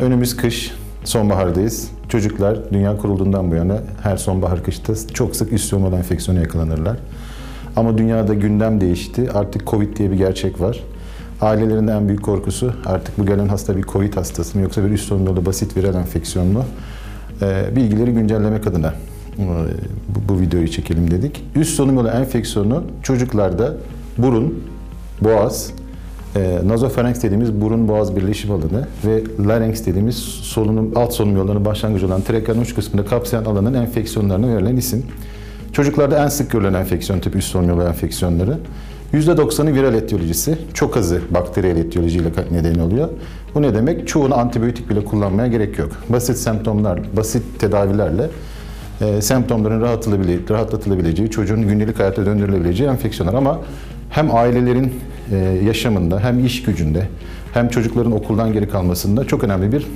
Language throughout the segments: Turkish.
Önümüz kış, sonbahardayız. Çocuklar dünya kurulduğundan bu yana her sonbahar kışta çok sık üst solunum enfeksiyonu yakalanırlar. Ama dünyada gündem değişti. Artık Covid diye bir gerçek var. Ailelerin en büyük korkusu artık bu gelen hasta bir Covid hastası mı yoksa bir üst solunum yolu basit viral enfeksiyon mu? Ee, bilgileri güncellemek adına e, bu, videoyu çekelim dedik. Üst solunum yolu enfeksiyonu çocuklarda burun, boğaz, e, nazofarenks dediğimiz burun boğaz birleşim alanı ve larynx dediğimiz solunum alt solunum yollarının başlangıcı olan trakeanın uç kısmında kapsayan alanın enfeksiyonlarına verilen isim. Çocuklarda en sık görülen enfeksiyon tipi üst solunum yolu enfeksiyonları. %90'ı viral etiyolojisi, çok azı bakteriyel etiyolojiyle nedeni oluyor. Bu ne demek? Çoğunu antibiyotik bile kullanmaya gerek yok. Basit semptomlar, basit tedavilerle e, semptomların rahatlatılabileceği, çocuğun gündelik hayata döndürülebileceği enfeksiyonlar. Ama hem ailelerin yaşamında, hem iş gücünde, hem çocukların okuldan geri kalmasında çok önemli bir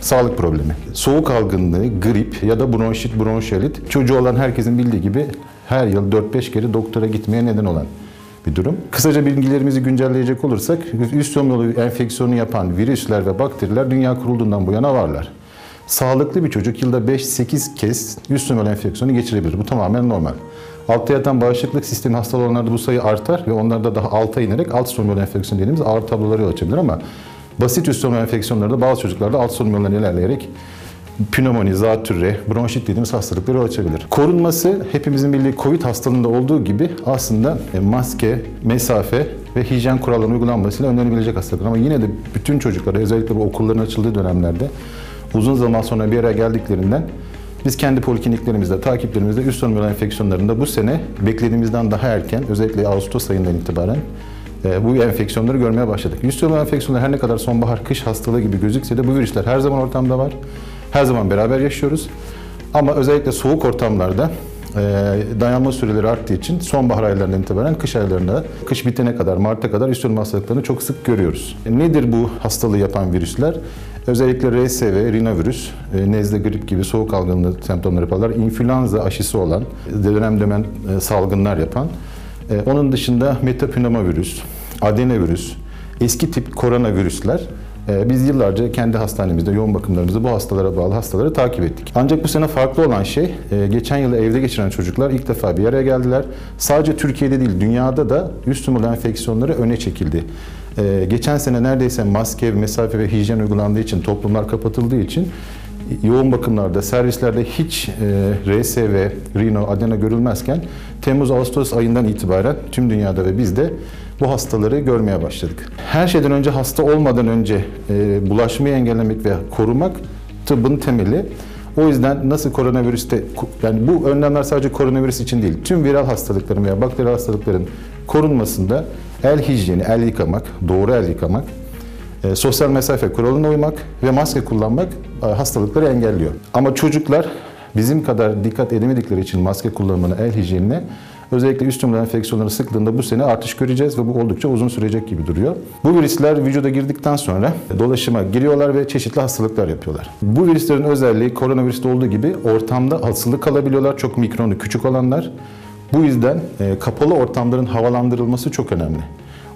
sağlık problemi. Soğuk algınlığı, grip ya da bronşit, bronşiyalit çocuğu olan herkesin bildiği gibi her yıl 4-5 kere doktora gitmeye neden olan bir durum. Kısaca bilgilerimizi güncelleyecek olursak üst yolu enfeksiyonu yapan virüsler ve bakteriler dünya kurulduğundan bu yana varlar. Sağlıklı bir çocuk yılda 5-8 kez üst yolu enfeksiyonu geçirebilir. Bu tamamen normal. Altta yatan bağışıklık sistemi hastalığı olanlarda bu sayı artar ve onlarda daha alta inerek alt solunum yolu enfeksiyonu dediğimiz ağır tabloları yol açabilir ama basit üst solunum enfeksiyonları da bazı çocuklarda alt solunum yollarını ilerleyerek pnömoni, zatürre, bronşit dediğimiz hastalıkları açabilir. Korunması hepimizin bildiği COVID hastalığında olduğu gibi aslında e, maske, mesafe ve hijyen kurallarının uygulanmasıyla önlenebilecek hastalıklar. Ama yine de bütün çocuklara özellikle bu okulların açıldığı dönemlerde uzun zaman sonra bir araya geldiklerinden biz kendi polikliniklerimizde, takiplerimizde üst solunum enfeksiyonlarında bu sene beklediğimizden daha erken, özellikle Ağustos ayından itibaren e, bu enfeksiyonları görmeye başladık. Üst solunum enfeksiyonları her ne kadar sonbahar, kış hastalığı gibi gözükse de bu virüsler her zaman ortamda var. Her zaman beraber yaşıyoruz. Ama özellikle soğuk ortamlarda dayanma süreleri arttığı için sonbahar aylarından itibaren kış aylarında, kış bitene kadar, Mart'a kadar üst hastalıklarını çok sık görüyoruz. E, nedir bu hastalığı yapan virüsler? Özellikle RSV, rinovirüs, e, nezle, grip gibi soğuk algınlığı semptomları yaparlar. İnfluenza aşısı olan, dönem dönem e, salgınlar yapan. Onun dışında metapneumovirüs, adenovirüs, eski tip koronavirüsler biz yıllarca kendi hastanemizde, yoğun bakımlarımızda bu hastalara bağlı hastaları takip ettik. Ancak bu sene farklı olan şey, geçen yıl evde geçiren çocuklar ilk defa bir araya geldiler. Sadece Türkiye'de değil, dünyada da üst solunum enfeksiyonları öne çekildi. Ee, geçen sene neredeyse maske, mesafe ve hijyen uygulandığı için, toplumlar kapatıldığı için yoğun bakımlarda, servislerde hiç e, RSV, Rino, adeno görülmezken Temmuz-Ağustos ayından itibaren tüm dünyada ve bizde bu hastaları görmeye başladık. Her şeyden önce hasta olmadan önce e, bulaşmayı engellemek ve korumak tıbbın temeli. O yüzden nasıl koronavirüste, yani bu önlemler sadece koronavirüs için değil, tüm viral hastalıkların veya bakteri hastalıkların korunmasında el hijyeni, el yıkamak, doğru el yıkamak, e, sosyal mesafe kuralına uymak ve maske kullanmak e, hastalıkları engelliyor. Ama çocuklar bizim kadar dikkat edemedikleri için maske kullanımına, el hijyenine özellikle üst tümör enfeksiyonları sıklığında bu sene artış göreceğiz ve bu oldukça uzun sürecek gibi duruyor. Bu virüsler vücuda girdikten sonra dolaşıma giriyorlar ve çeşitli hastalıklar yapıyorlar. Bu virüslerin özelliği koronavirüste olduğu gibi ortamda asılı kalabiliyorlar. Çok mikronu küçük olanlar. Bu yüzden e, kapalı ortamların havalandırılması çok önemli.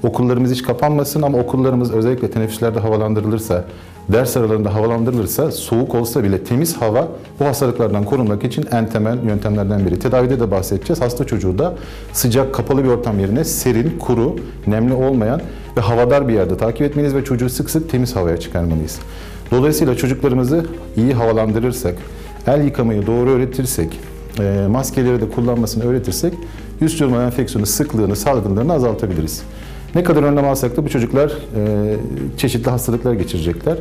Okullarımız hiç kapanmasın ama okullarımız özellikle teneffüslerde havalandırılırsa, ders aralarında havalandırılırsa soğuk olsa bile temiz hava bu hastalıklardan korunmak için en temel yöntemlerden biri. Tedavide de bahsedeceğiz. Hasta çocuğu da sıcak kapalı bir ortam yerine serin, kuru, nemli olmayan ve havadar bir yerde takip etmeliyiz ve çocuğu sık sık temiz havaya çıkarmalıyız. Dolayısıyla çocuklarımızı iyi havalandırırsak, el yıkamayı doğru öğretirsek, e, maskeleri de kullanmasını öğretirsek yüz yolma enfeksiyonu sıklığını, salgınlarını azaltabiliriz. Ne kadar önlem alsak da bu çocuklar e, çeşitli hastalıklar geçirecekler.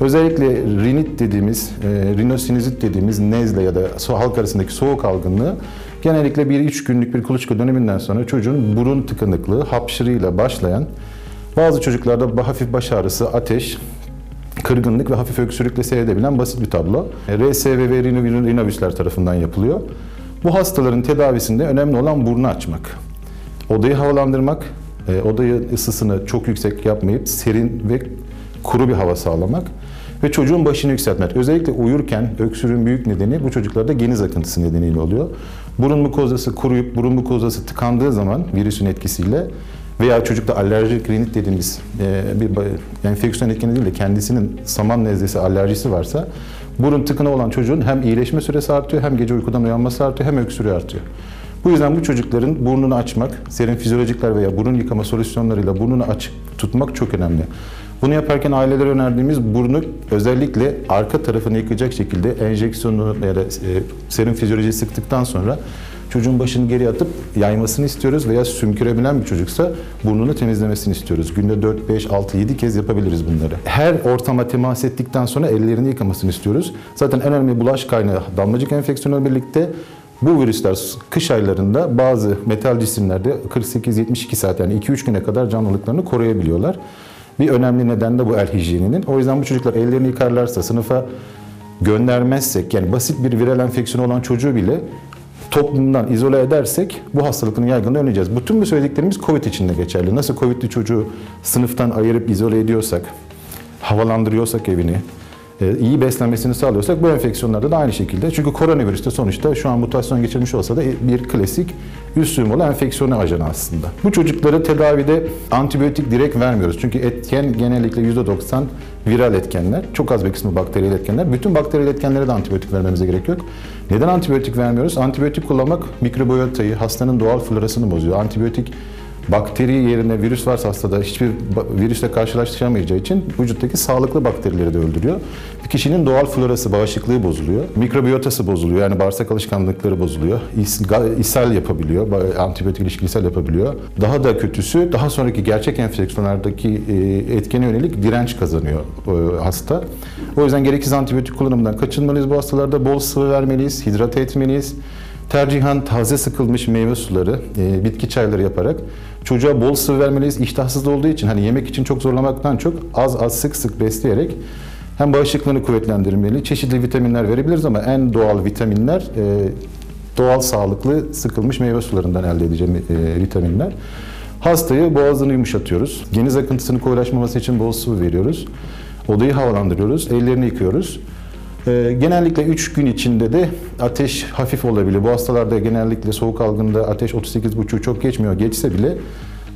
Özellikle rinit dediğimiz, e, rinosinizit dediğimiz nezle ya da halk arasındaki soğuk algınlığı genellikle 1-3 günlük bir kuluçka döneminden sonra çocuğun burun tıkanıklığı, hapşırıyla başlayan bazı çocuklarda hafif baş ağrısı, ateş, kırgınlık ve hafif öksürükle seyredebilen basit bir tablo. RSV ve rinovirüsler tarafından yapılıyor. Bu hastaların tedavisinde önemli olan burnu açmak. Odayı havalandırmak, e, odayı ısısını çok yüksek yapmayıp serin ve kuru bir hava sağlamak ve çocuğun başını yükseltmek. Özellikle uyurken öksürüğün büyük nedeni bu çocuklarda geniz akıntısı nedeniyle oluyor. Burun mukozası kuruyup burun mukozası tıkandığı zaman virüsün etkisiyle veya çocukta alerjik rinit dediğimiz e, bir enfeksiyon etkeni değil de kendisinin saman nezlesi alerjisi varsa burun tıkını olan çocuğun hem iyileşme süresi artıyor hem gece uykudan uyanması artıyor hem öksürüğü artıyor. Bu yüzden bu çocukların burnunu açmak, serin fizyolojikler veya burun yıkama solüsyonlarıyla burnunu açık tutmak çok önemli. Bunu yaparken ailelere önerdiğimiz burnu özellikle arka tarafını yıkacak şekilde enjeksiyonu ya da e, serum fizyolojiyi sıktıktan sonra çocuğun başını geri atıp yaymasını istiyoruz veya sümkürebilen bir çocuksa burnunu temizlemesini istiyoruz. Günde 4, 5, 6, 7 kez yapabiliriz bunları. Her ortama temas ettikten sonra ellerini yıkamasını istiyoruz. Zaten en önemli bulaş kaynağı damlacık enfeksiyonu birlikte bu virüsler kış aylarında bazı metal cisimlerde 48-72 saat yani 2-3 güne kadar canlılıklarını koruyabiliyorlar. Bir önemli neden de bu el hijyeninin. O yüzden bu çocuklar ellerini yıkarlarsa, sınıfa göndermezsek, yani basit bir viral enfeksiyonu olan çocuğu bile toplumdan izole edersek bu hastalıkların yaygınlığını önleyeceğiz. Bütün bu söylediklerimiz COVID için de geçerli. Nasıl COVID'li çocuğu sınıftan ayırıp izole ediyorsak, havalandırıyorsak evini, iyi beslenmesini sağlıyorsak bu enfeksiyonlarda da aynı şekilde. Çünkü koronavirüs de sonuçta şu an mutasyon geçirmiş olsa da bir klasik üst olan enfeksiyonu ajanı aslında. Bu çocuklara tedavide antibiyotik direkt vermiyoruz. Çünkü etken genellikle %90 viral etkenler. Çok az bir kısmı bakteriyel etkenler. Bütün bakteriyel etkenlere de antibiyotik vermemize gerek yok. Neden antibiyotik vermiyoruz? Antibiyotik kullanmak mikrobiyotayı, hastanın doğal florasını bozuyor. Antibiyotik bakteri yerine virüs varsa hastada hiçbir virüsle karşılaştıramayacağı için vücuttaki sağlıklı bakterileri de öldürüyor. Bir kişinin doğal florası, bağışıklığı bozuluyor. Mikrobiyotası bozuluyor. Yani bağırsak alışkanlıkları bozuluyor. İshal yapabiliyor. Antibiyotik ilişkili ishal yapabiliyor. Daha da kötüsü daha sonraki gerçek enfeksiyonlardaki e, etkene yönelik direnç kazanıyor e, hasta. O yüzden gereksiz antibiyotik kullanımından kaçınmalıyız bu hastalarda. Bol sıvı vermeliyiz, hidrate etmeliyiz. Tercihen taze sıkılmış meyve suları, e, bitki çayları yaparak çocuğa bol sıvı vermeliyiz. İştahsız olduğu için hani yemek için çok zorlamaktan çok az az sık sık besleyerek hem bağışıklığını kuvvetlendirmeli, çeşitli vitaminler verebiliriz ama en doğal vitaminler e, doğal sağlıklı sıkılmış meyve sularından elde edeceğim e, vitaminler. Hastayı boğazını yumuşatıyoruz. Geniz akıntısının koyulaşmaması için bol sıvı veriyoruz. Odayı havalandırıyoruz, ellerini yıkıyoruz. Ee, genellikle 3 gün içinde de ateş hafif olabiliyor. Bu hastalarda genellikle soğuk algında ateş 38,5 çok geçmiyor. Geçse bile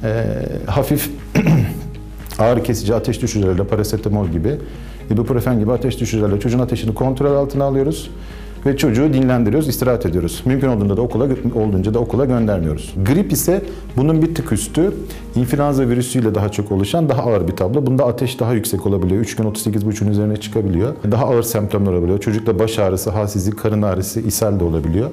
e, hafif ağrı kesici ateş düşürücülerle parasetamol gibi, ibuprofen gibi ateş düşürücülerle çocuğun ateşini kontrol altına alıyoruz ve çocuğu dinlendiriyoruz, istirahat ediyoruz. Mümkün olduğunda da okula olduğunca da okula göndermiyoruz. Grip ise bunun bir tık üstü. İnfluenza virüsüyle daha çok oluşan daha ağır bir tablo. Bunda ateş daha yüksek olabiliyor. 3 gün 38,5'un üzerine çıkabiliyor. Daha ağır semptomlar olabiliyor. Çocukta baş ağrısı, halsizlik, karın ağrısı, ishal de olabiliyor.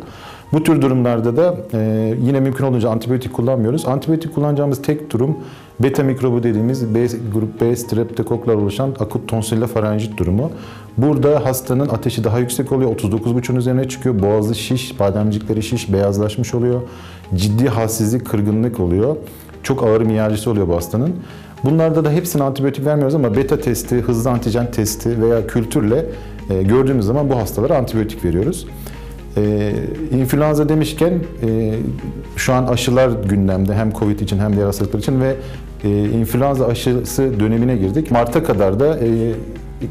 Bu tür durumlarda da e, yine mümkün olunca antibiyotik kullanmıyoruz. Antibiyotik kullanacağımız tek durum beta mikrobu dediğimiz B, grup B streptokoklar oluşan akut tonsille farenjit durumu. Burada hastanın ateşi daha yüksek oluyor. 39,5'un üzerine çıkıyor. Boğazı şiş, bademcikleri şiş, beyazlaşmış oluyor. Ciddi halsizlik, kırgınlık oluyor. Çok ağır miyajisi oluyor bu hastanın. Bunlarda da hepsine antibiyotik vermiyoruz ama beta testi, hızlı antijen testi veya kültürle e, gördüğümüz zaman bu hastalara antibiyotik veriyoruz. Ee, influenza demişken e, şu an aşılar gündemde hem Covid için hem diğer hastalıklar için ve e, influenza aşısı dönemine girdik. Mart'a kadar da e,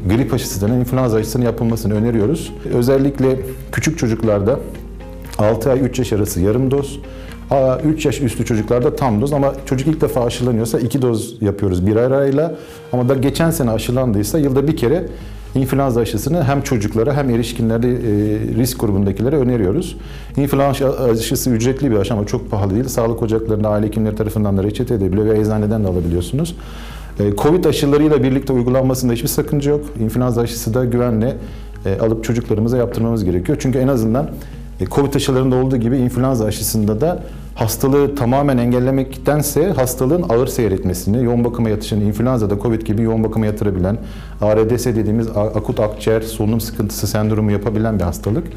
grip aşısı denen influenza aşısının yapılmasını öneriyoruz. Özellikle küçük çocuklarda 6 ay 3 yaş arası yarım doz, 3 yaş üstü çocuklarda tam doz ama çocuk ilk defa aşılanıyorsa 2 doz yapıyoruz bir ay arayla ama da geçen sene aşılandıysa yılda bir kere influenza aşısını hem çocuklara hem erişkinlerde e, risk grubundakilere öneriyoruz. İnfluenza aşısı ücretli bir aşı ama çok pahalı değil. Sağlık ocaklarında aile hekimleri tarafından da reçete edebiliyor ve eczaneden de alabiliyorsunuz. E, Covid aşılarıyla birlikte uygulanmasında hiçbir sakınca yok. İnfluenza aşısı da güvenle e, alıp çocuklarımıza yaptırmamız gerekiyor. Çünkü en azından Covid aşılarında olduğu gibi influenza aşısında da hastalığı tamamen engellemektense hastalığın ağır seyretmesini, yoğun bakıma yatışını, influenza'da Covid gibi yoğun bakıma yatırabilen, ARDS dediğimiz akut akciğer solunum sıkıntısı sendromu yapabilen bir hastalık.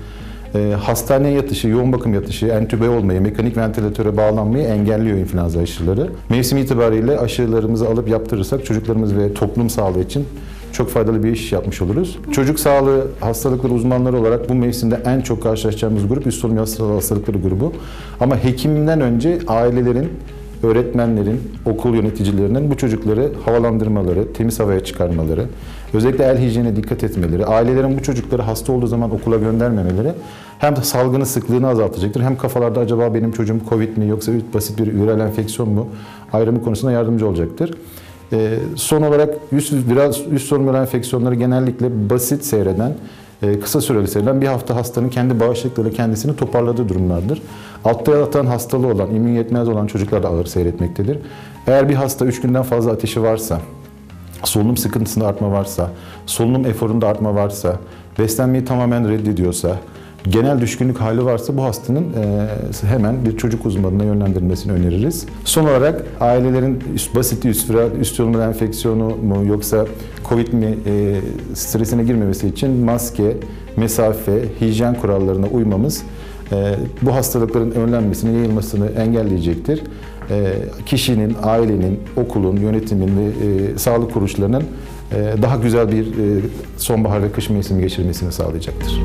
E, hastaneye yatışı, yoğun bakım yatışı, entübe olmayı, mekanik ventilatöre bağlanmayı engelliyor influenza aşıları. Mevsim itibariyle aşılarımızı alıp yaptırırsak çocuklarımız ve toplum sağlığı için çok faydalı bir iş yapmış oluruz. Çocuk sağlığı hastalıkları uzmanları olarak bu mevsimde en çok karşılaşacağımız grup üst solunum hastalıkları grubu. Ama hekimden önce ailelerin öğretmenlerin, okul yöneticilerinin bu çocukları havalandırmaları, temiz havaya çıkarmaları, özellikle el hijyenine dikkat etmeleri, ailelerin bu çocukları hasta olduğu zaman okula göndermemeleri hem de salgının sıklığını azaltacaktır hem kafalarda acaba benim çocuğum Covid mi yoksa basit bir viral enfeksiyon mu ayrımı konusunda yardımcı olacaktır. Ee, son olarak üst, biraz üst solunum enfeksiyonları genellikle basit seyreden, e, kısa süreli seyreden bir hafta hastanın kendi bağışıklığıyla kendisini toparladığı durumlardır. Altta yatan hastalığı olan, immün yetmez olan çocuklar da ağır seyretmektedir. Eğer bir hasta 3 günden fazla ateşi varsa, solunum sıkıntısında artma varsa, solunum eforunda artma varsa, beslenmeyi tamamen reddediyorsa, genel düşkünlük hali varsa bu hastanın e, hemen bir çocuk uzmanına yönlendirilmesini öneririz. Son olarak ailelerin basit üst, üst solunum enfeksiyonu mu yoksa COVID mi e, stresine girmemesi için maske, mesafe, hijyen kurallarına uymamız e, bu hastalıkların önlenmesini, yayılmasını engelleyecektir. Kişinin, ailenin, okulun, yönetimin ve sağlık kuruluşlarının daha güzel bir sonbahar ve kış mevsimi geçirmesini sağlayacaktır.